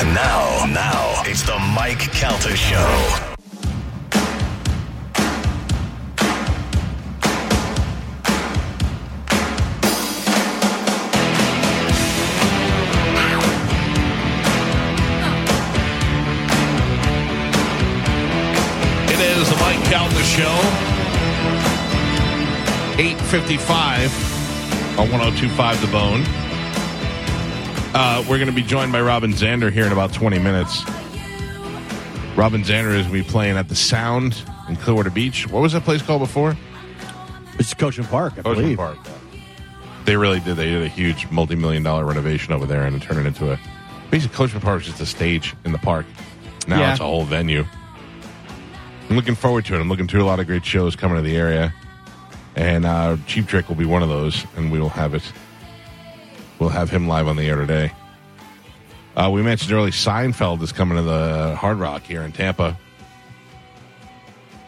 And now, now, it's the Mike Calta Show. It is the Mike Calta Show. 855 on 1025 The Bone. Uh, we're going to be joined by Robin Zander here in about 20 minutes. Robin Zander is going to be playing at the Sound in Clearwater Beach. What was that place called before? It's Coachman Park, I believe. Park. They really did. They did a huge multi-million dollar renovation over there and turned it into a basically Coachman Park is just a stage in the park. Now Yeah. it's a whole venue. I'm looking forward to it. I'm looking to a lot of great shows coming to the area, and uh, Cheap Trick will be one of those, and we will have it. We'll have him live on the air today. Uh, we mentioned early Seinfeld is coming to the Hard Rock here in Tampa.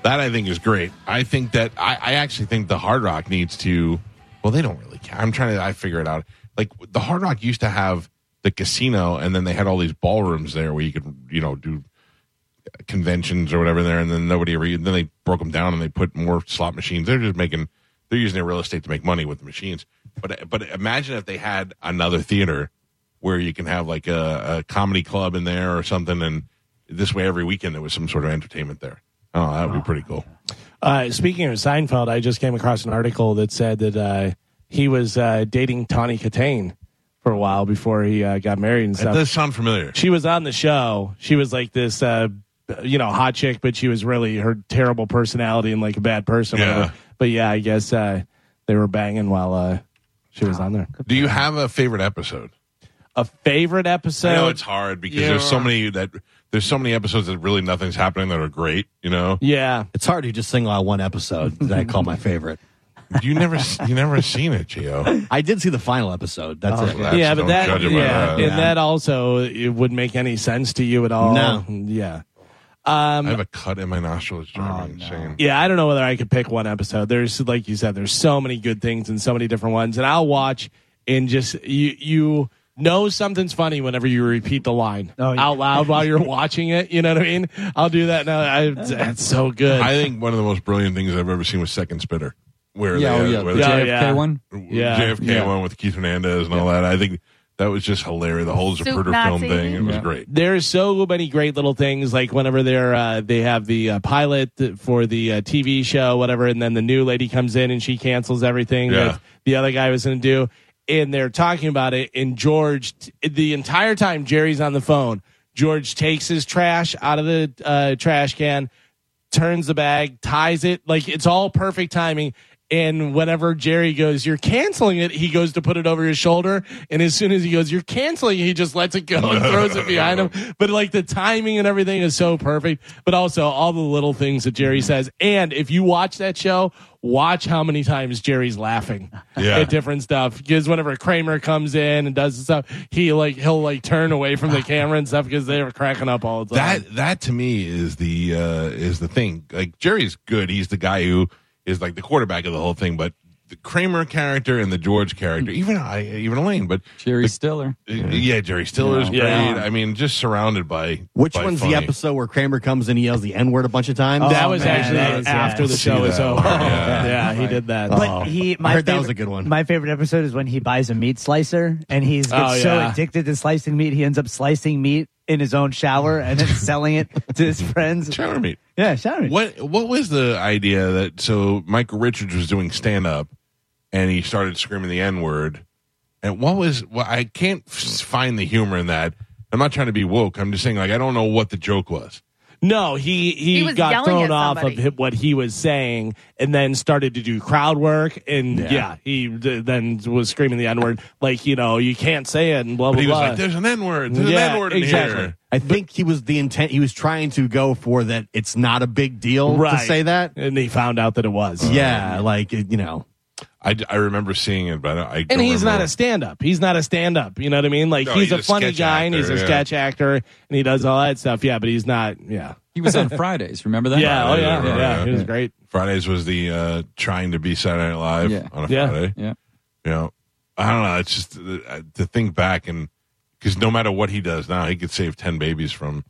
That I think is great. I think that I, I actually think the Hard Rock needs to. Well, they don't really care. I'm trying to. I figure it out. Like the Hard Rock used to have the casino, and then they had all these ballrooms there where you could, you know, do conventions or whatever there, and then nobody ever. Then they broke them down and they put more slot machines. They're just making. They're using their real estate to make money with the machines. But but imagine if they had another theater where you can have like a, a comedy club in there or something, and this way every weekend there was some sort of entertainment there. Oh, that would be pretty cool. Uh, speaking of Seinfeld, I just came across an article that said that uh, he was uh, dating Tawny Kitaen for a while before he uh, got married and That stuff. does sound familiar. She was on the show. She was like this, uh, you know, hot chick, but she was really her terrible personality and like a bad person. Yeah. But yeah, I guess uh, they were banging while uh, she was on there. Do you have a favorite episode? A favorite episode? I know it's hard because there's so many that there's so many episodes that really nothing's happening that are great. You know, Yeah. It's hard to just single out one episode that I call my favorite. you never you never seen it, Gio. I did see the final episode. That's Oh, it. That's- yeah, but don't that, judge it by yeah, that. and Yeah. that also it wouldn't make any sense to you at all. No. Yeah. I Um, have a cut in my nostril. It's driving me insane. Yeah, I don't know whether I could pick one episode. There's like you said, there's so many good things and so many different ones, and I'll watch and just you you know something's funny whenever you repeat the line Oh, yeah. out loud while you're watching it. You know what I mean? I'll do that now. I, it's so good. I think one of the most brilliant things I've ever seen was Second Spitter, where Yeah, they, oh, yeah. where The Yeah, JFK yeah. one. Yeah, JFK yeah. one with Keith Hernandez and all that. I think that was just hilarious. The whole Soup Zapruder film Nazi. thing. It was Yeah. great. There's so many great little things like whenever they're uh, they have the uh, pilot for the uh, TV show, whatever, and then the new lady comes in and she cancels everything Yeah. that the other guy was going to do, and they're talking about it. And George, the entire time Jerry's on the phone, George takes his trash out of the uh, trash can, turns the bag, ties it like it's all perfect timing. And whenever Jerry goes, you're canceling it, he goes to put it over his shoulder. And as soon as he goes, you're canceling it, he just lets it go and throws it behind him. But like the timing and everything is so perfect. But also all the little things that Jerry says. And if you watch that show, watch how many times Jerry's laughing Yeah. at different stuff. Because whenever Kramer comes in and does stuff, he like, he'll like turn away from the camera and stuff because they were cracking up all the time. That that to me is the uh, is the thing. Like Jerry's good. He's the guy who is like the quarterback of the whole thing. But the Kramer character and the George character, even I, even Elaine, but Jerry the- Stiller. uh, yeah, Jerry Stiller is great. Yeah. I mean, just surrounded by Which by one's funny. the episode where Kramer comes and he yells the N word a bunch of times? that Oh, was man, actually that was- yeah. after the show was over. one, yeah. yeah, he did that. But he, my I heard that was a good one. My favorite episode is when he buys a meat slicer and he's gets Oh, so addicted to slicing meat, he ends up slicing meat in his own shower and then selling it to his friends. Shower meat. Yeah, shower meat. What what was the idea that so Michael Richards was doing stand up and he started screaming the N word and what was well, I can't find the humor in that. I'm not trying to be woke. I'm just saying like I don't know what the joke was. No, he he, He got thrown off of what he was saying, and then started to do crowd work, and yeah, Yeah. he d- then was screaming the n word, like you know you can't say it, and blah But blah he was blah. like, "There's an N word. There's Yeah, an N word in exactly. here." I think he was the intent. He was trying to go for that. It's not a big deal right. to say that. and he found out that it was. yeah, like you know. I, I remember seeing it, but I, I And don't he's not a stand up. He's not a stand up. You know what I mean? Like No, he's, he's a a funny sketch guy and he's a yeah. sketch actor and he does all that stuff. Yeah, but he's not. Yeah. He was on Fridays. Remember that? Yeah. Oh yeah. yeah, Yeah. yeah. He was great. Fridays was the uh, trying to be Saturday Night Live Yeah. on a Yeah. Friday. Yeah. You know, I don't know. It's just uh, to think back and because no matter what he does now, he could save ten babies from.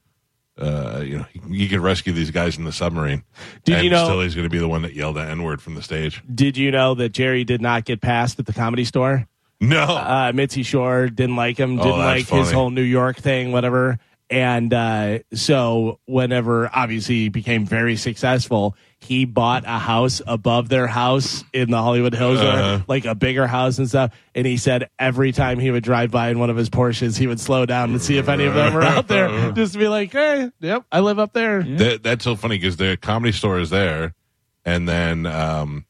Uh, you know, he, he could rescue these guys in the submarine. Did and you know- Still, he's going to be the one that yelled the N word from the stage. Did you know that Jerry did not get passed at the comedy store? No, Uh, Mitzi Shore didn't like him, Oh, didn't that's like his whole New York thing, whatever. And uh, so, whenever obviously he became very successful, he bought a house above their house in the Hollywood Hills, or Uh-huh. like a bigger house and stuff. And he said every time he would drive by in one of his Porsches, he would slow down and see if any of them were out there, just to be like, "Hey, yep, I live up there." That, that's so funny because the comedy store is there, and then um,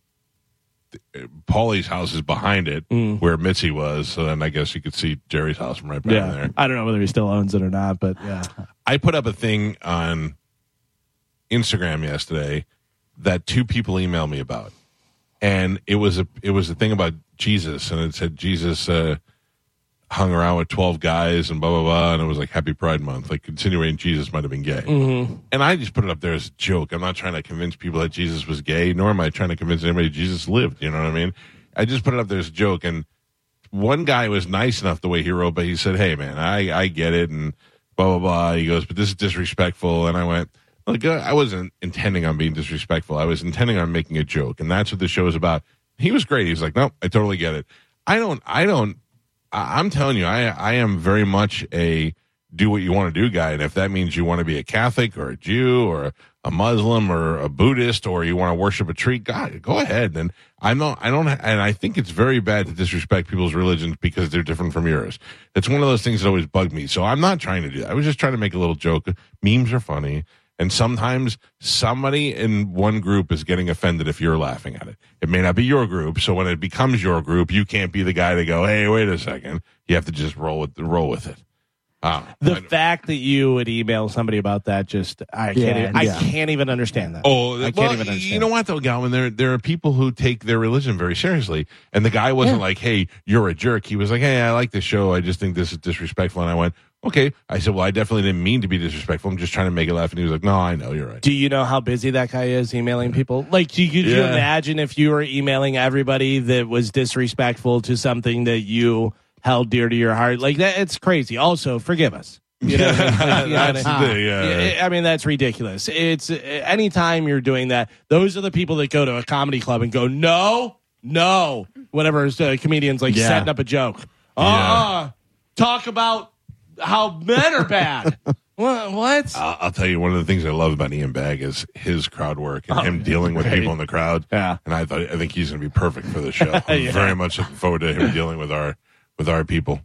Pauly's house is behind it, where Mitzi was. So then I guess you could see Jerry's house from right back Yeah, there. I don't know whether he still owns it or not, but yeah. I put up a thing on Instagram yesterday that two people emailed me about, and it was a it was a thing about Jesus, and it said Jesus uh, hung around with twelve guys and blah blah blah, and it was like Happy Pride Month, like insinuating Jesus might have been gay. And I just put it up there as a joke. I'm not trying to convince people that Jesus was gay, nor am I trying to convince anybody Jesus lived. You know what I mean? I just put it up there as a joke, and one guy was nice enough the way he wrote, but he said, "Hey, man, I I get it," and blah blah blah. He goes, "But this is disrespectful," and I went. Look, uh, I wasn't intending on being disrespectful. I was intending on making a joke, and that's what the show is about. He was great. He was like, "Nope, I totally get it." I don't. I don't. I, I'm telling you, I I am very much a do what you want to do guy, and if that means you want to be a Catholic or a Jew or a Muslim or a Buddhist or you want to worship a tree, God, go ahead. And I'm not. I don't. And I think it's very bad to disrespect people's religions because they're different from yours. It's one of those things that always bugged me. So I'm not trying to do that. I was just trying to make a little joke. Memes are funny. And sometimes somebody in one group is getting offended if you're laughing at it. It may not be your group. So when it becomes your group, you can't be the guy to go, Hey, wait a second. You have to just roll with roll with it. Uh, The I- fact that you would email somebody about that just I can't Yeah, even, I yeah. can't even understand that. Oh, I can't well, even understand. You know what though, Galvin? There there are people who take their religion very seriously, and the guy wasn't like, "Hey, you're a jerk." He was like, "Hey, I like this show. I just think this is disrespectful." And I went, "Okay." I said, "Well, I definitely didn't mean to be disrespectful. I'm just trying to make it laugh." And he was like, "No, I know. You're right." Do you know how busy that guy is emailing people? Like, do you, could you Yeah. imagine if you were emailing everybody that was disrespectful to something that you held dear to your heart? Like that, it's crazy. Also, forgive us. You know, what I mean? You know what That's I the thing, yeah. Yeah, I mean, that's ridiculous. It's uh, anytime you're doing that, those are the people that go to a comedy club and go, no, no, whatever uh, comedians like Yeah. setting up a joke. Uh, talk about how men are bad. what? What? I'll, I'll tell you one of the things I love about Ian Bagg is his crowd work and him dealing with Oh, great. people in the crowd. Yeah. and I thought I think he's going to be perfect for the show. I'm Yeah. very much looking forward to him dealing with our with our people.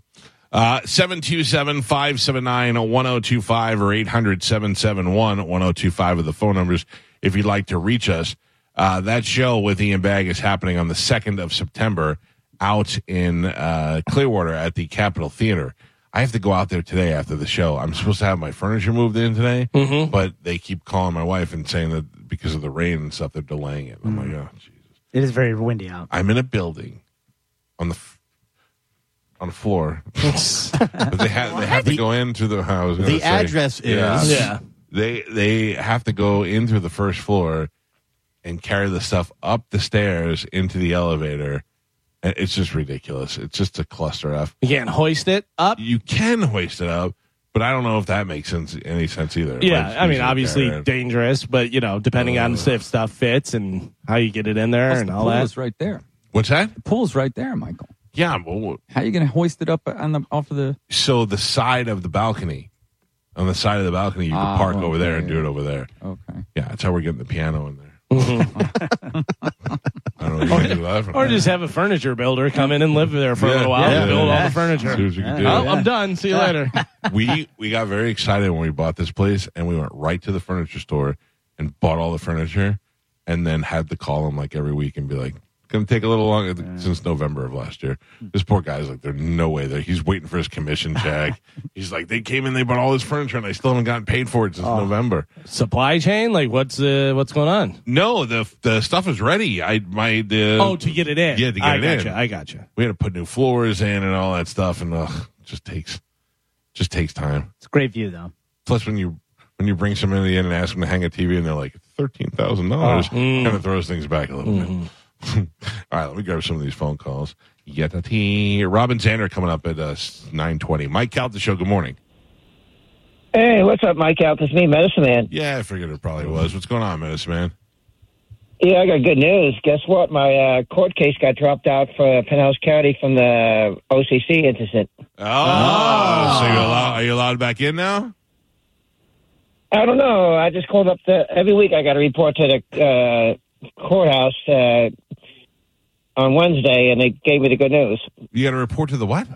Uh, 727-579-1025 or 800-771-1025 are the phone numbers if you'd like to reach us. Uh, that show with Ian Bagg is happening on the 2nd of September out in uh, Clearwater at the Capitol Theater. I have to go out there today after the show. I'm supposed to have my furniture moved in today, mm-hmm. but they keep calling my wife and saying that because of the rain and stuff, they're delaying it. I'm like, mm-hmm. oh, Jesus. It is very windy out. I'm in a building on the f- on the floor, but they have they have to go in through the house. The address is Yeah. Yeah. they they have to go in through the first floor and carry the stuff up the stairs into the elevator. And It's just ridiculous. It's just a cluster F. You can't hoist it up. You can hoist it up, but I don't know if that makes sense any sense either. Yeah, just I mean, obviously carry it. dangerous, but you know, depending on if stuff fits and how you get it in there Plus, and the all pool that. is right there. What's that? The pool's right there, Michael. Yeah, well, How are you going to hoist it up on the off of the? so the side of the balcony, on the side of the balcony, you can Ah, park okay, over there and do it over there. Okay. Yeah, that's how we're getting the piano in there. I don't know what you can do that. Or just have a furniture builder come in and live there for a Yeah, little while yeah, and build yeah. all the See furniture. what you can do. Oh, I'm done. See you later. we we got very excited when we bought this place and we went right to the furniture store and bought all the furniture and then had to call them like every week and be like gonna take a little longer since november of last year this poor guy's like there's no way that he's waiting for his commission check he's like they came in they bought all this furniture and i still haven't gotten paid for it since november Supply chain? Like what's uh, what's going on? no the the stuff is ready i my the Oh, to get it in. yeah to get I it gotcha. in I gotcha. we had to put new floors in and all that stuff and ugh, just takes just takes time It's a great view though. Plus, when you when you bring somebody in and ask them to hang a TV, and they're like thirteen thousand dollars, kind of throws things back a little bit. All right, let me grab some of these phone calls. Yetati, Robin Zander coming up at uh, nine twenty. Mike Calta show. Good morning. Hey, what's up, Mike? Out, it's me, Medicine Man. Yeah, I figured it probably was. What's going on, Medicine Man? Yeah, I got good news. Guess what? My uh, court case got dropped out for Pinellas County from the OCC incident. Oh, so you allow, are you allowed back in now? I don't know. I just called up the every week. I got to report to the uh, courthouse uh, on Wednesday, and they gave me the good news. You got to report to the what?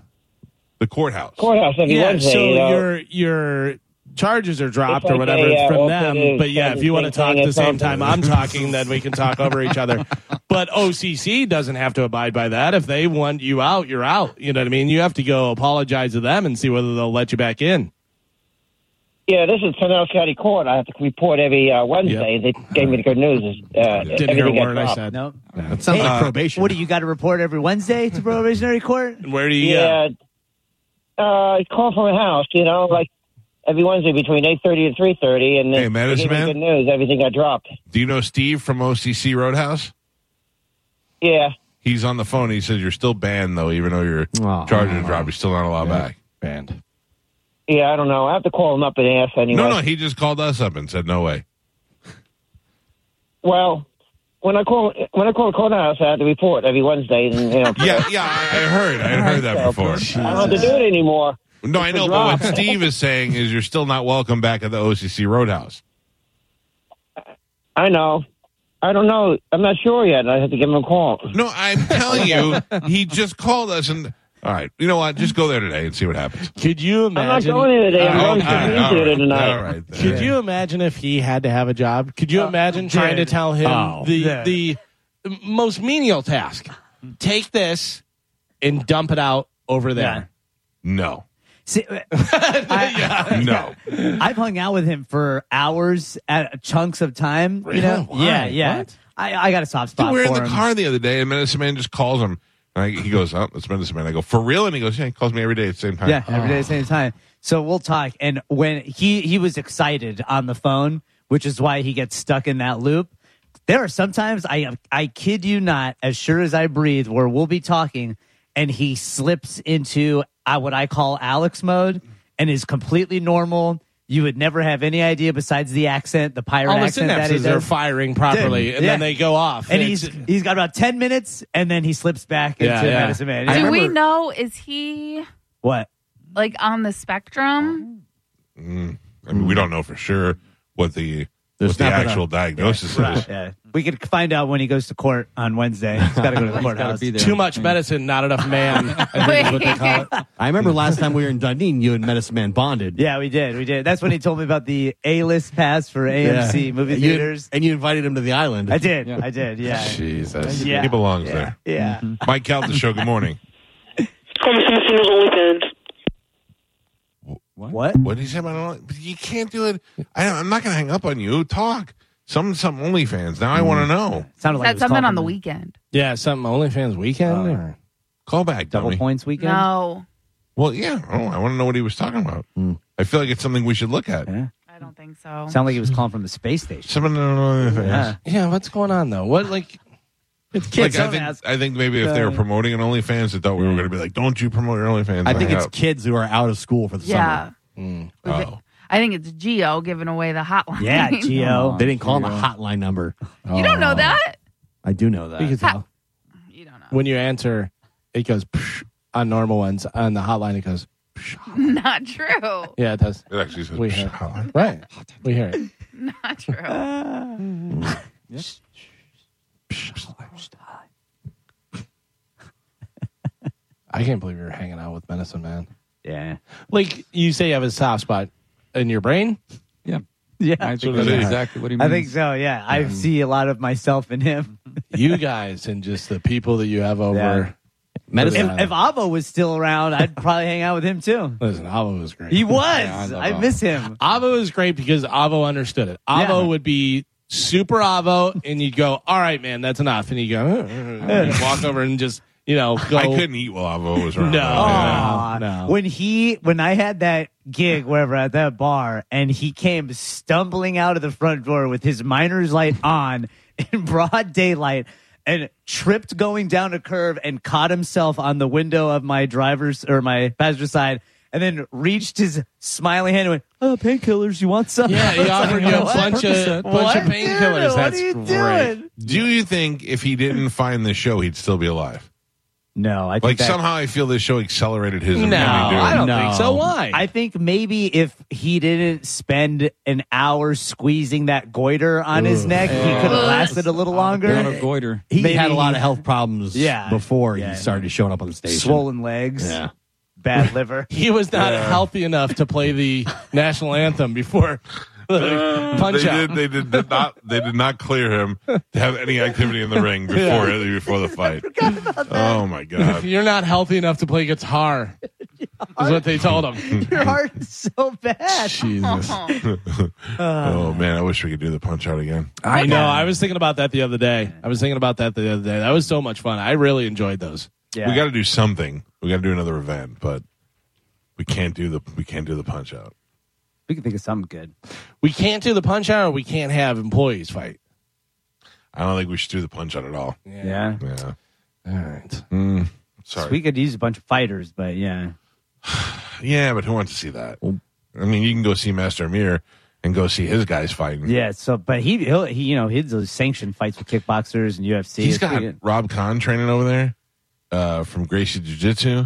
The courthouse. Courthouse every Yeah, Wednesday. so you know. your your charges are dropped It's or whatever a, uh, from alternative them. But yeah, if you want to talk at the same time I'm talking, then we can talk over each other. But OCC doesn't have to abide by that. If they want you out, you're out. You know what I mean? You have to go apologize to them and see whether they'll let you back in. Yeah, this is Pinellas County Court. I have to report every uh, Wednesday. They gave me the good news. Uh, Didn't hear a everything got word I said. No. That sounds like probation. What do you got to report every Wednesday to probationary court? Where do you go? Yeah. Uh, call from a house, you know, like every Wednesday between 8.30 and 3.30. And Hey, then Medicine they gave Man? good news. Everything got dropped. Do you know Steve from OCC Roadhouse? Yeah. He's on the phone. He says you're still banned though, even though your Aw. charges are dropped. You're still not allowed back. Banned. Yeah, I don't know. I have to call him up and ask anyway. No, no, he just called us up and said no way. Well, when I call when I call the courthouse, I have to report every Wednesday. And, you know, Yeah, yeah, I heard. I heard that before. I don't have to do it anymore. No, I know, but what Steve is saying is you're still not welcome back at the OCC Roadhouse. I know. I don't know. I'm not sure yet. I have to give him a call. No, I'm telling you, he just called us and. All right, you know what? Just go there today and see what happens. Could you imagine? I'm not going in today. I'm going all right, to all the right, tonight. all right, then. Could you imagine if he had to have a job? Could you uh, imagine trying to tell him Oh. the Yeah. the most menial task? Take this and dump it out over there. No, See, uh, I, no. I've hung out with him for hours at chunks of time. You know? Really? Yeah, yeah. What? I, I got a soft spot Dude, we were in the him. car the other day, and Medicine Man just calls him. And I, he goes, "Oh, it's this Man." I go, "For real?" And he goes, "Yeah." He calls me every day at the same time. Yeah, every day at the same time. So we'll talk. And when he he was excited on the phone, which is why he gets stuck in that loop. There are sometimes I I kid you not, as sure as I breathe, where we'll be talking and he slips into uh, what I call Alex mode and is completely normal. You would never have any idea besides the accent, the pirate All the accent that he synapses are firing properly, Dude, and yeah. then they go off. and It's- he's he's got about ten minutes, and then he slips back into Yeah, yeah. Medicine Man. I Yeah. Do we know is he what? like on the spectrum? Mm. I mean, we don't know for sure what the There's what the not been a- actual diagnosis is. Yeah, we could find out when he goes to court on Wednesday. He's got to go to the gotta courthouse. be there. too much medicine, not enough man. I think is what they call it. I remember last time we were in Dundee, you and Medicine Man bonded. Yeah, we did. We did. That's when he told me about the A list pass for AMC Yeah. movie And you- theaters. and you invited him to the island. I did. I did. Yeah. Jesus, Yeah. he belongs there. Yeah. Mm-hmm. Mike Calta show. Good morning. What? What did he say about only? But you can't do it. I, I'm not going to hang up on you. Talk. Some some OnlyFans. Now I want to mm. know. Sounded like it something on the weekend. Yeah, something OnlyFans weekend. Uh, or? Call back, Double dummy. points weekend. No, Well, yeah. Oh, I want to know what he was talking about. Mm. I feel like it's something we should look at. Yeah. I don't think so. Sound like he was calling from the space station. Something on OnlyFans. Yeah. Yeah, what's going on though? What like? It's Like. I think ask. I think maybe if they were promoting an OnlyFans, they thought we were going to be like, "Don't you promote your OnlyFans?" I think Hang it's up. kids who are out of school for the yeah, summer. Mm. Oh. I think it's Geo giving away the hotline. Yeah, Geo. They didn't call him a hotline number. you don't know oh. that? I do know that. You can tell You don't know. when you answer, it goes psh, on normal ones. On the hotline, it goes. Not true. Yeah, it does. It actually says We "Psh, hear hotline." right. We hear it. Not true. I can't believe you're hanging out with Medicine Man. Yeah. Like you say, you have a soft spot in your brain. Yeah. Yeah. I think what it that's is. exactly what he means. I think so. Yeah. I see a lot of myself in him. You guys and just the people that you have over. Yeah. Medicine. If, if Avo was still around, I'd probably hang out with him too. Listen, Avo was great. He was. I love I Avo. miss him. Avo is great because Avo understood it. Avo Yeah. would be super Avo, and you'd go, "All right, man, that's enough," and you go, uh, uh, uh, and you'd walk over and just you know go. I couldn't eat while Avo was around. No. Yeah. Oh, Aw. no. When he, when I had that gig, wherever at that bar, and he came stumbling out of the front door with his miner's light on in broad daylight, and tripped going down a curve and caught himself on the window of my driver's or my passenger side. And then reached his smiling hand and went, "Oh, painkillers! You want some?" Yeah, he offered you a bunch of bunch What, of painkillers. dude? What That's are you great. doing? Do you think if he didn't find the show, he'd still be alive? No, I think Like that- somehow I feel this show accelerated his No, ability to do it. I don't No. think so. Why? I think maybe if he didn't spend an hour squeezing that goiter on his neck, he could have lasted a little Going longer. to goiter. he Maybe had a lot of health problems Yeah. before Yeah. he started showing up on the station. Swollen legs, Yeah. Bad liver. he was not healthy enough to play the national anthem before the uh, punch They did, they did, did not. They did not clear him to have any activity in the ring before before the fight. Oh my god! You're not healthy enough to play guitar. Is what they told him. Your heart is so bad. Jesus. Oh man, I wish we could do the punch out again. I know. I was thinking about that the other day. I was thinking about that the other day. That was so much fun. I really enjoyed those. Yeah. We got to do something. We got to do another event, but we can't do the we can't do the punch out. we can think of something good. We can't do the punch out or we can't have employees fight. I don't think we should do the punch out at all. Yeah. Yeah. All right. Mm, So sorry. we could use a bunch of fighters, but yeah. yeah, but who wants to see that? I mean, you can go see Master Amir and go see his guys fighting. Yeah, so but he he'll, he you know he's those sanctioned fights with kickboxers and UFC. He's It's got pretty. Rob Kahn training over there uh, from Gracie Jiu Jitsu.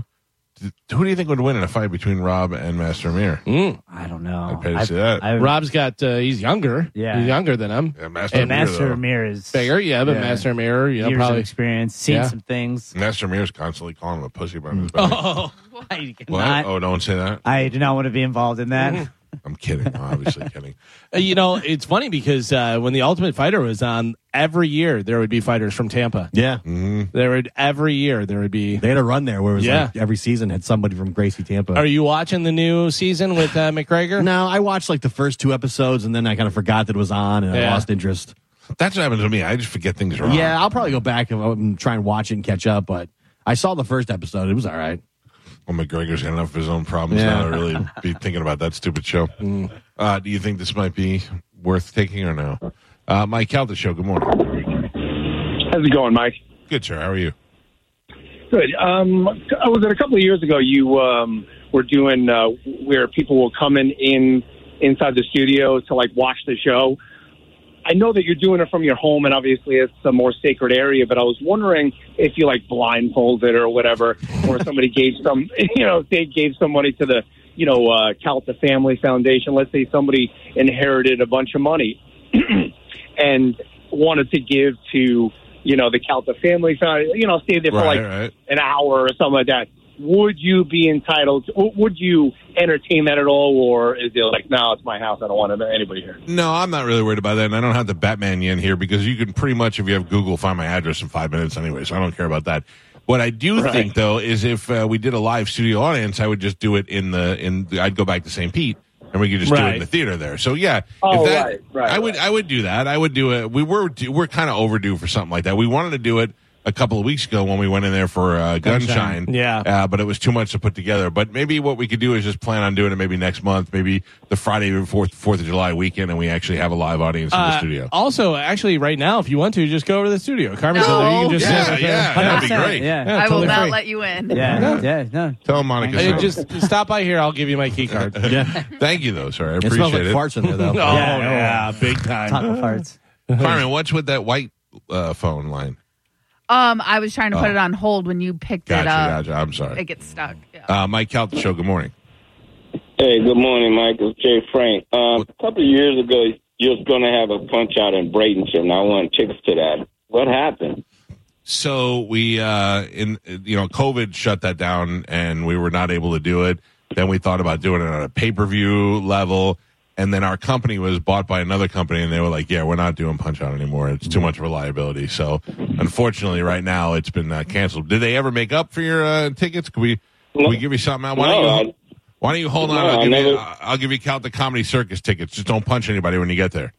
Who do you think would win in a fight between Rob and Master Amir? I don't know. I'd pay to I- see that. I- Rob's got, uh, he's younger. Yeah. He's younger than him. Yeah, Master and Amir, Master though. Amir is Bigger, yeah, but Yeah. Master Amir, you know, years of probably. experience, seen Yeah. some things. Master Amir's constantly calling him a pussy behind his back. Oh, I, What? cannot- oh, don't say that. I do not want to be involved in that. Mm-hmm. I'm kidding. I'm obviously kidding. Uh, You know, it's funny because uh, when the Ultimate Fighter was on, every year there would be fighters from Tampa. Yeah. There would every year there would be. They had a run there where it was Yeah. like every season had somebody from Gracie Tampa. Are you watching the new season with uh, McGregor? no, I watched like the first two episodes and then I kind of forgot that it was on and I lost interest. That's what happens to me. I just forget things wrong. Yeah, I'll probably go back and, and try and watch it and catch up, but I saw the first episode. It was all right. Well, McGregor's got enough of his own problems Yeah. now to really be thinking about that stupid show. Uh, do you think this might be worth taking or no? Uh, Mike Calta show. Good morning. How's it going, Mike? Good, sir. How are you? Good. Um, I was it a couple of years ago. You um, were doing uh, where people will come in, in inside the studio to like watch the show. I know that you're doing it from your home, and obviously it's a more sacred area. But I was wondering if you like blindfolded or whatever, or somebody gave some, you know, they gave some money to the, you know, uh, Calta Family Foundation. Let's say somebody inherited a bunch of money and wanted to give to, you know, the Calta Family Foundation. You know, stay there for Right, like right. an hour or something like that. Would you be entitled? To, would you entertain that at all, or is it like, no, it's my house. I don't want anybody here. No, I'm not really worried about that, and I don't have the Batman in here because you can pretty much, if you have Google, find my address in five minutes anyway. So I don't care about that. What I do Right. think though is if uh, we did a live studio audience, I would just do it in the in. The, I'd go back to St. Pete. And we could just do it in the theater there. So yeah, Oh, if that, right, right, I would right. I would do that. I would do it. We were we're kind of overdue for something like that. We wanted to do it a couple of weeks ago when we went in there for uh, Gunshine. Yeah. uh, but it was too much to put together. But maybe what we could do is just plan on doing it maybe next month, maybe the Friday before Fourth of July weekend, and we actually have a live audience in the Uh, studio. Also, actually, right now, if you want to, just go over to the studio. Carmen's No. over there. You can just Yeah, sit up yeah, that'd be great. Yeah. Yeah, I will totally not free. let you in. Yeah, yeah, no. Tell Monica. Hey, just stop by here. I'll give you my key card. Yeah. Thank you, though, sir. I It appreciate smells like it. farts in there, though. Oh, Yeah, yeah, big time. Taco farts. Carmen, what's with that white uh, phone line? Um, I was trying to put Oh. it on hold when you picked Gotcha, it up. gotcha. I'm sorry. It gets stuck. Yeah. Uh, Mike Calta show. Good morning. Hey, good morning, Mike. It's Jay Frank. Um, a couple of years ago, you was going to have a punch out in Bradenton, I wanted tickets to that. What happened? So we, uh, in you know, COVID shut that down, and we were not able to do it. Then we thought about doing it on a pay per view level, and then our company was bought by another company, and they were like, "Yeah, we're not doing Punch Out anymore. It's too much of a liability." So, unfortunately, right now it's been uh, canceled. Did they ever make up for your uh, tickets? Could we? Can we give you something out? Why No, don't you? Why don't you hold on? I'll I give, you, I'll give you count the comedy circus tickets. Just don't punch anybody when you get there.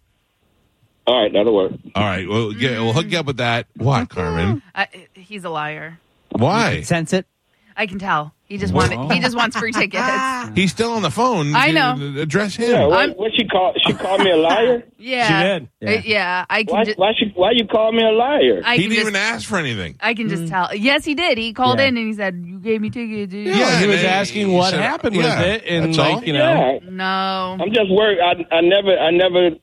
All right, that'll work. All right, we'll get, we'll hook you up with that. What, Carmen? I, he's a liar. Why? Sense it. I can tell. He just wanted. He just wants free tickets. He's still on the phone. I know. Address him. Yeah, what, what she call? She called me a liar. Yeah. did. Uh, Yeah. I can. Why? ju- Why, she, why you call me a liar? I he can didn't just, even ask for anything. I can just tell. Yes, he did. He called Yeah. in and he said, "You gave me tickets." dude." Yeah, he was and asking he what said- happened yeah, with it, and that's like all. you know, yeah, No. I'm just worried. I, I never, I never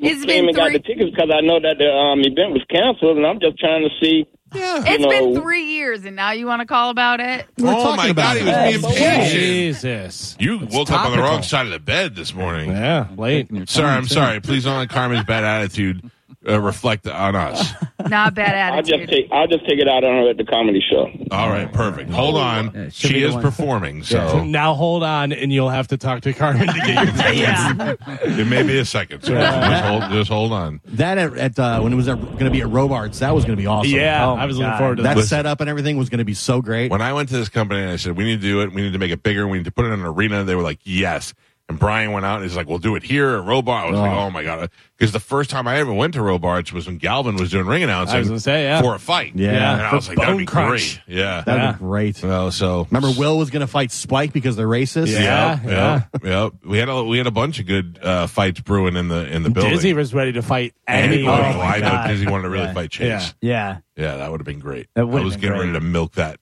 It's came been and got three. the tickets because I know that the um, event was canceled, and I'm just trying to see. Yeah. It's you been know- three years, and now you want to call about it? oh my God, he was being patient. Jesus. You woke up on the wrong side of the bed this morning. Yeah, late. Sir, I'm sorry. Please don't let Carmen's bad attitude uh, reflect on us. Not bad I'll just attitude. take, I'll just take it out on her at the comedy show. All right, perfect. Hold on. Yeah, should be she the is one. performing, so Now hold on, and you'll have to talk to Carmen to get your tickets. yeah. it may be a second. Sir. Just, hold, just hold on. That at, at uh, when it was going to be at Robarts, that was going to be awesome. Yeah, Oh, I was my looking forward to that that. setup and everything was going to be so great. When I went to this company and I said, we need to do it, we need to make it bigger, we need to put it in an arena, they were like, yes. And Brian went out and he's like, we'll do it here at Robar. I was like, oh my God. Because the first time I ever went to Robarts was when Galvin was doing ring announcing I was gonna say, yeah. for a fight. Yeah. And I was like, that'd be Crunch. great. Yeah. That'd Yeah. be great. Well, so Remember, Will was going to fight Spike because they're racist. Yeah. yeah, yep. We had a we had a bunch of good uh, fights brewing in the in the building. Dizzy was ready to fight Anybody. anyone. Oh, my I know God. Dizzy wanted to really Yeah. fight Chase. Yeah. Yeah. Yeah, that would have been great. That I was getting great. ready to milk that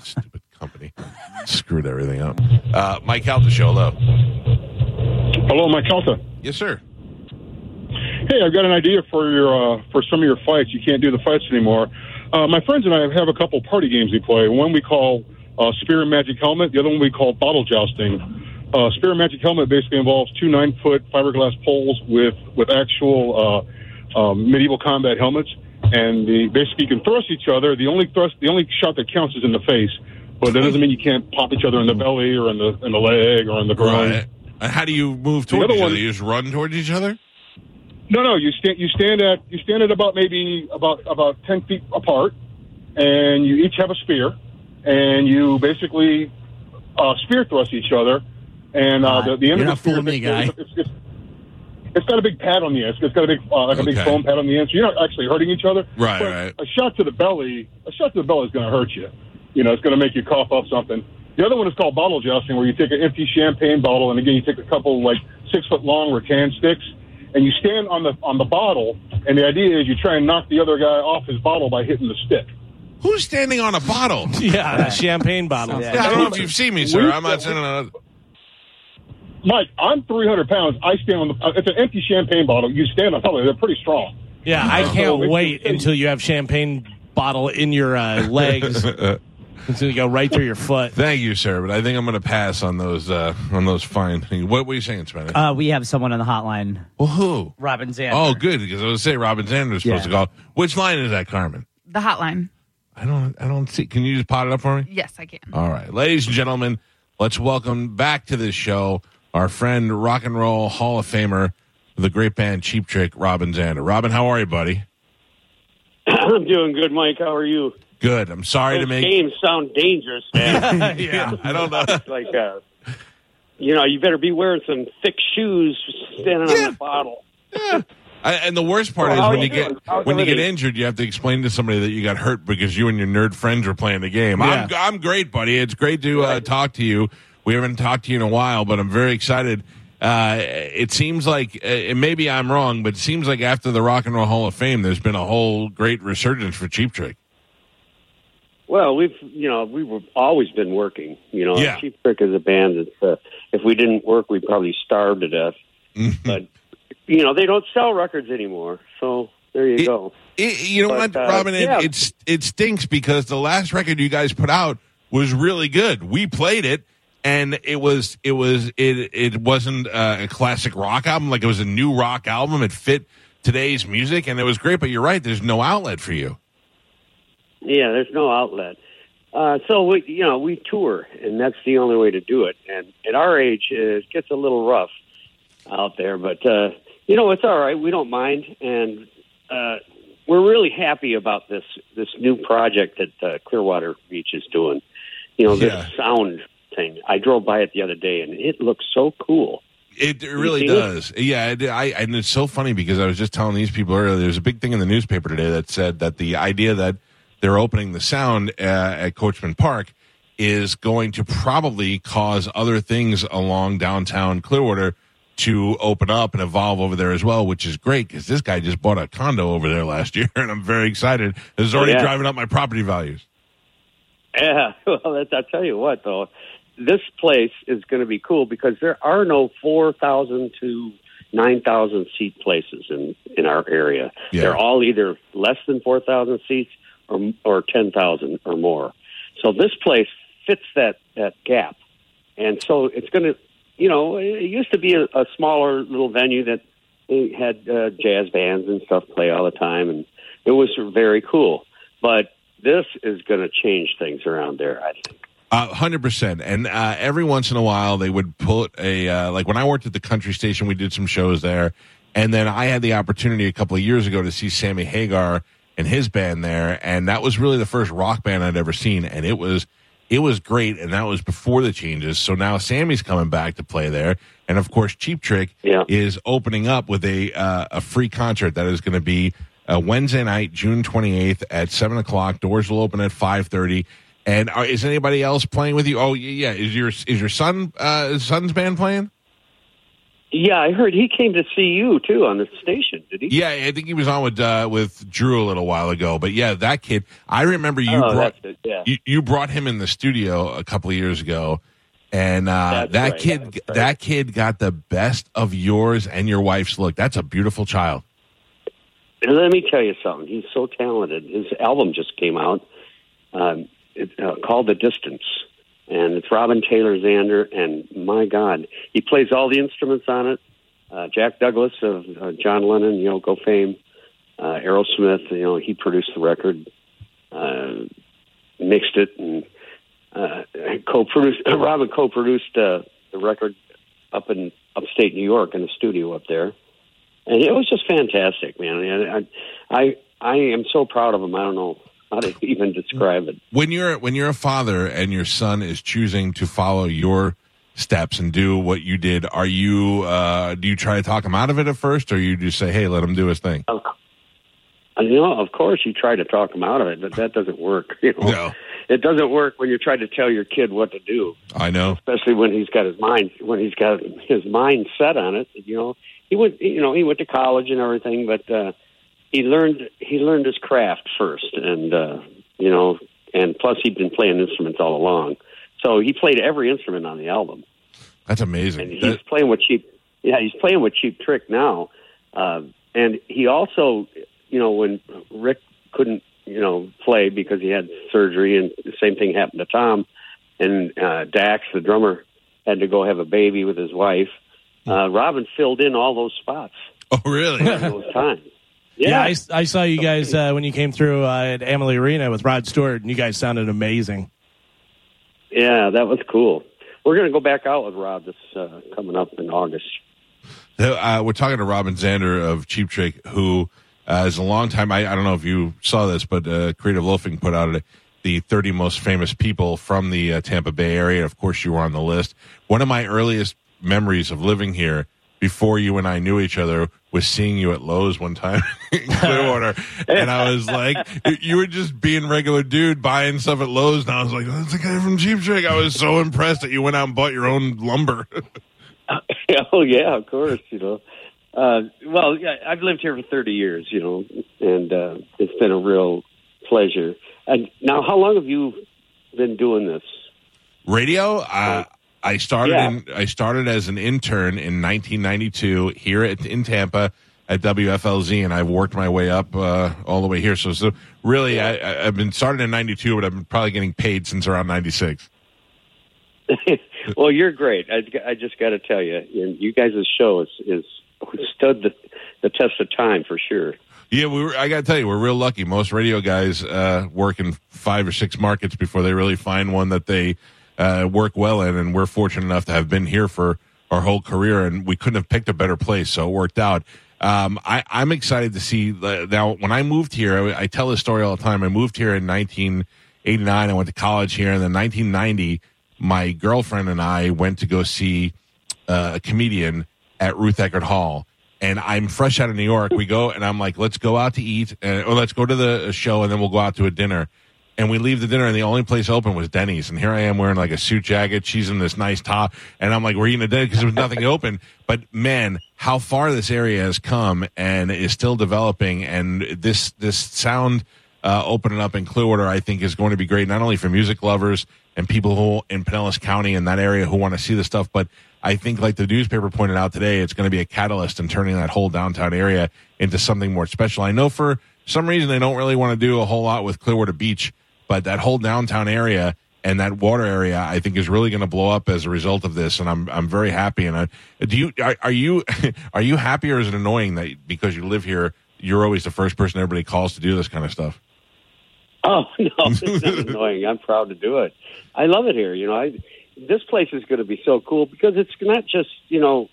stupid company. Screwed everything up. Uh, Mike Calta show. Hello. Hello, Mike Calta. Yes, sir. Hey, I've got an idea for your uh, for some of your fights. You can't do the fights anymore. Uh, my friends and I have a couple party games we play. One we call uh, Spear and Magic Helmet. The other one we call Bottle Jousting. Uh, Spear and Magic Helmet basically involves two nine foot fiberglass poles with with actual uh, um, medieval combat helmets, and the, basically you can thrust each other. The only thrust, the only shot that counts is in the face, but that doesn't mean you can't pop each other in the belly or in the in the leg or in the groin. Right. And how do you move The towards each one- other? You just run towards each other? No, no. You stand. You stand at. You stand at about maybe about about ten feet apart, and you each have a spear, and you basically uh, spear thrust each other. And uh, the, the end You're of not the spear, fooling me, guy. It's, it's, it's got a big pad on the end. It's got a big uh, like a big Okay. foam pad on the end. So you're not actually hurting each other. Right, But right. A shot to the belly. A shot to the belly is going to hurt you. You know, it's going to make you cough up something. The other one is called bottle jousting, where you take an empty champagne bottle, and again, you take a couple like six foot long rattan sticks, and you stand on the on the bottle, and the idea is you try and knock the other guy off his bottle by hitting the stick. Who's standing on a bottle? Yeah, a champagne bottle. Yeah, I don't know if you've seen me, sir. I'm not standing on a. Mike, I'm 300 pounds. I stand on the. uh, It's an empty champagne bottle. You stand on top of it. They're pretty strong. Yeah, I can't it's- wait until you have champagne bottle in your uh, legs. until you go right through your foot. Thank you, sir, but I think I'm going to pass on those uh, on those fine things. What were you saying, Spencer? Uh, we have someone on the hotline. well, who? Robin Zander. Oh, good because I was gonna say Robin Sanders supposed Yeah. to call. Which line is that, Carmen? The hotline. I don't. I don't see. Can you just pot it up for me? Yes, I can. All right, ladies and gentlemen, let's welcome back to this show our friend, rock and roll Hall of Famer, the great band Cheap Trick, Robin Zander. Robin, how are you, buddy? I'm doing good, Mike. How are you? Good. I'm sorry to Those make. games sound dangerous, man. yeah, I don't know. Like, uh, you know, you better be wearing some thick shoes standing on the bottle. I, and the worst part Well, is when you you get? How's when you get injured, you have to explain to somebody that you got hurt because you and your nerd friends were playing the game. I'm I'm great, buddy. It's great to uh, talk to you. We haven't talked to you in a while, but I'm very excited. Uh, it seems like, uh, and maybe I'm wrong, but it seems like after the Rock and Roll Hall of Fame, there's been a whole great resurgence for Cheap Trick. Well, we've, you know, we've always been working. You know, Yeah. Cheap Trick is a band that uh, if we didn't work, we'd probably starve to death. but, you know, they don't sell records anymore. So there you go. It, you know But, what, uh, Robin? It, yeah. it's it stinks because the last record you guys put out was really good. We played it, and it was it was it it wasn't uh, a classic rock album like it was a new rock album. It fit today's music, and it was great. But you're right, there's no outlet for you. Yeah, there's no outlet. Uh, so we, you know, we tour, and that's the only way to do it. And at our age, it gets a little rough out there, but uh, you know, it's all right. We don't mind, and uh, we're really happy about this this new project that uh, Clearwater Beach is doing. You know, this Yeah. sound thing. I drove by it the other day, and it looks so cool. It, really seen it? does. Yeah, it, I and it's so funny because I was just telling these people earlier. There's a big thing in the newspaper today that said that the idea that they're opening the sound uh, at Coachman Park is going to probably cause other things along downtown Clearwater to open up and evolve over there as well, which is great because this guy just bought a condo over there last year, and I'm very excited. It's already Yeah. driving up my property values. Yeah, well, that's, I'll tell you what, though, this place is going to be cool because there are no four thousand to nine thousand seat places in in our area. Yeah. They're all either less than four thousand seats or or ten thousand or more. So this place fits that that gap, and so it's going to, you know, it used to be a, a smaller little venue that had uh, jazz bands and stuff play all the time, and it was very cool. But this is going to change things around there. I think. hundred percent. And uh, every once in a while, they would put a uh, like when I worked at the country station, we did some shows there, and then I had the opportunity a couple of years ago to see Sammy Hagar and his band there, and that was really the first rock band I'd ever seen, and it was it was great, and that was before the changes. So now Sammy's coming back to play there, and of course, Cheap Trick is opening up with a uh, a free concert that is going to be. Uh, Wednesday night, June twenty eighth at seven o'clock. Doors will open at five thirty. And are, is anybody else playing with you? Oh, yeah. Is your is your son uh, son's band playing? Yeah, I heard he came to see you too on the station. Did he? Yeah, I think he was on with uh, with Drew a little while ago. But yeah, that kid. I remember you Oh, brought it, yeah. you, you brought him in the studio a couple of years ago, and uh, that right, kid right. that kid got the best of yours and your wife's look. That's a beautiful child. And let me tell you something. He's so talented. His album just came out, um, it, uh, called "The Distance," and it's Robin Taylor Zander. And my God, he plays all the instruments on it. Uh, Jack Douglas of uh, John Lennon, Yoko fame, uh, Aerosmith. You know, he produced the record, uh, mixed it, and uh, co-produced. Robin co-produced uh, the record up in upstate New York in the studio up there and it was just fantastic, man. I, I, I am so proud of him. I don't know how to even describe it. When you're when you're a father and your son is choosing to follow your steps and do what you did, are you uh, do you try to talk him out of it at first, or you just say, "Hey, let him do his thing"? Of, you know, of course, you try to talk him out of it, but that doesn't work. You know, No. it doesn't work when you're trying to tell your kid what to do, I know. especially when he's got his mind when he's got his mind set on it. You know, he went, you know, he went to college and everything, but uh, he learned he learned his craft first, and uh, you know, and plus he'd been playing instruments all along, so he played every instrument on the album. That's amazing. and he's That- playing with cheap. Yeah, he's playing with Cheap Trick now, uh, and he also, you know, when Rick couldn't, you know, play because he had surgery, and the same thing happened to Tom, and uh, Dax, the drummer, had to go have a baby with his wife. Uh, Robin filled in all those spots. Oh, really? those times. Yeah, Yeah, I, I saw you guys uh, when you came through uh, at Amalie Arena with Rod Stewart, and you guys sounded amazing. yeah, that was cool. We're going to go back out with Rod this uh, coming up in August. Uh, we're talking to Robin Zander of Cheap Trick, who uh, is a long time. I, I don't know if you saw this, but uh, Creative Loafing put out a, the 30 most famous people from the uh, Tampa Bay area. Of course, you were on the list. One of my earliest memories of living here before you and I knew each other was seeing you at Lowe's one time in Clearwater. and I was like, you were just being regular dude buying stuff at Lowe's. And I was like, that's the guy from Cheap Trick. I was so impressed that you went out and bought your own lumber. oh yeah, of course. You know, uh, well, yeah, I've lived here for thirty years. You know, and uh, it's been a real pleasure. And now, how long have you been doing this? Radio. Uh, I started Yeah. in I started as an intern in 1992 here at, in Tampa at WFLZ, and I've worked my way up uh, all the way here. So, so really, I, I've been started in '92, but I've been probably getting paid since around '96. well, you're great. I, I just got to tell you, you you guys' show is is stood the the test of time for sure. Yeah, we were, I got to tell you, we're real lucky. Most radio guys uh, work in five or six markets before they really find one that they uh, work well in, and we're fortunate enough to have been here for our whole career, and we couldn't have picked a better place, so it worked out. Um, I, I'm excited to see uh, now. When I moved here, I, I tell this story all the time. I moved here in 1989. I went to college here, and then 1990, my girlfriend and I went to go see uh, a comedian at Ruth Eckerd Hall. And I'm fresh out of New York. We go, and I'm like, let's go out to eat, uh, or let's go to the show, and then we'll go out to a dinner. And we leave the dinner, and the only place open was Denny's. And here I am wearing like a suit jacket. She's in this nice top, and I'm like, we're eating a dinner because there was nothing open. But man, how far this area has come and is still developing, and this this sound uh, opening up in Clearwater, I think, is going to be great, not only for music lovers and people who in Pinellas County and that area who want to see the stuff, but I think, like the newspaper pointed out today, it's going to be a catalyst in turning that whole downtown area into something more special. I know for some reason they don't really want to do a whole lot with Clearwater Beach, but that whole downtown area and that water area, I think, is really going to blow up as a result of this. And I'm I'm very happy. And I, do you are, are you are you happy or is it annoying that because you live here, you're always the first person everybody calls to do this kind of stuff? Oh no, it's not annoying. I'm proud to do it. I love it here. You know, I this place is going to be so cool because it's not just you know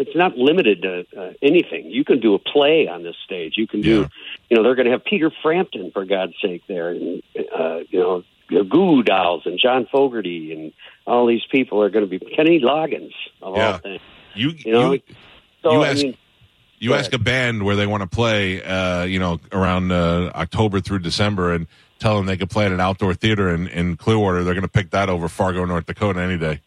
it's not limited to uh, anything. You can do a play on this stage. You can do, you know, they're going to have Peter Frampton for God's sake there, and uh, you know, the Goo Dolls and John Fogerty and all these people are going to be Kenny Loggins of all things. You You know, you, so you I ask mean, you ask a band where they want to play, uh, you know, around uh, October through December, and tell them they could play at an outdoor theater in, in Clearwater. They're going to pick that over Fargo, North Dakota, any day.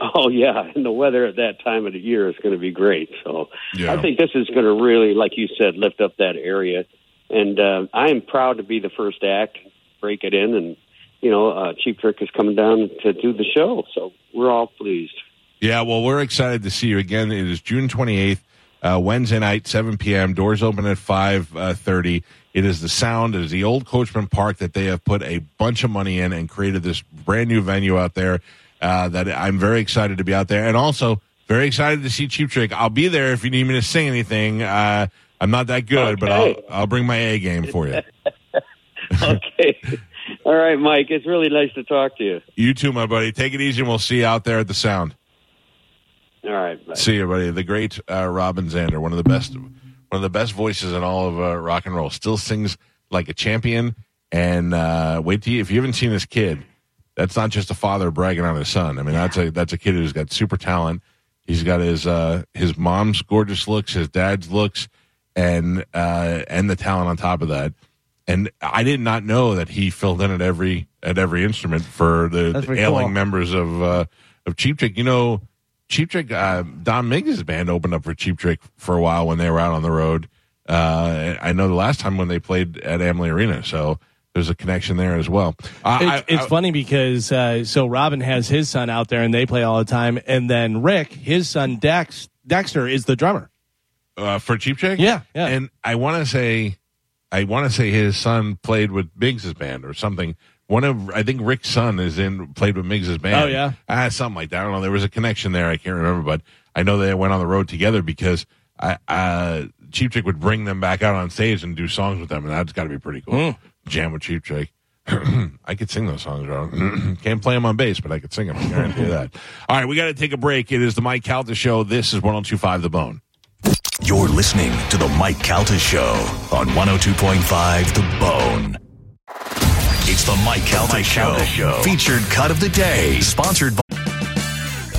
Oh yeah, and the weather at that time of the year is going to be great. So Yeah. I think this is going to really, like you said, lift up that area. And uh, I am proud to be the first act, break it in, and you know, uh, Cheap Trick is coming down to do the show. So we're all pleased. Yeah, well, we're excited to see you again. It is June 28th, uh, Wednesday night, 7 p.m. Doors open at 5.30. It is the sound. It is the old Coachman Park that they have put a bunch of money in and created this brand new venue out there uh, that I'm very excited to be out there. And also very excited to see Cheap Trick. I'll be there if you need me to sing anything. Uh, I'm not that good, but I'll, I'll bring my A game for you. okay. all right, Mike. It's really nice to talk to you. You too, my buddy. Take it easy, and we'll see you out there at the sound. All right. Bye. See you, buddy. The great uh, Robin Zander, one of the best, one of the best voices in all of uh, rock and roll. Still sings like a champion. And uh, wait till you, if you haven't seen this kid, that's not just a father bragging on his son. I mean, that's a that's a kid who's got super talent. He's got his uh, his mom's gorgeous looks, his dad's looks, and uh, and the talent on top of that. And I did not know that he filled in at every at every instrument for the, the ailing cool. members of uh, of Cheap Trick. You know, Cheap Trick. Uh, Don Miggs' band opened up for Cheap Trick for a while when they were out on the road. Uh, I know the last time when they played at Amalie Arena, so there's a connection there as well. Uh, It- I- it's I- funny because uh, so Robin has his son out there and they play all the time, and then Rick, his son Dex Dexter, is the drummer. uh, for Cheap Trick. Yeah, yeah. And I want to say, I want to say his son played with Miggs's band or something. One of I think Rick's son is in played with Miggs's band. Oh, yeah? ah, something like that. I don't know. There was a connection there. I can't remember, but I know they went on the road together because I, uh, Cheap Trick would bring them back out on stage and do songs with them, and that's got to be pretty cool. Hmm. Jam with Cheap Trick. I could sing those songs, Ron. Can't play them on bass, but I could sing them. I guarantee you that. All right, we got to take a break. It is the Mike Calta Show. This is 1025 The Bone. You're listening to the Mike Calta Show on 102.5 The Bone. It's the Mike Calta, Show. Featured cut of the day. Sponsored by.